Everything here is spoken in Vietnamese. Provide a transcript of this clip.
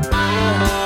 Música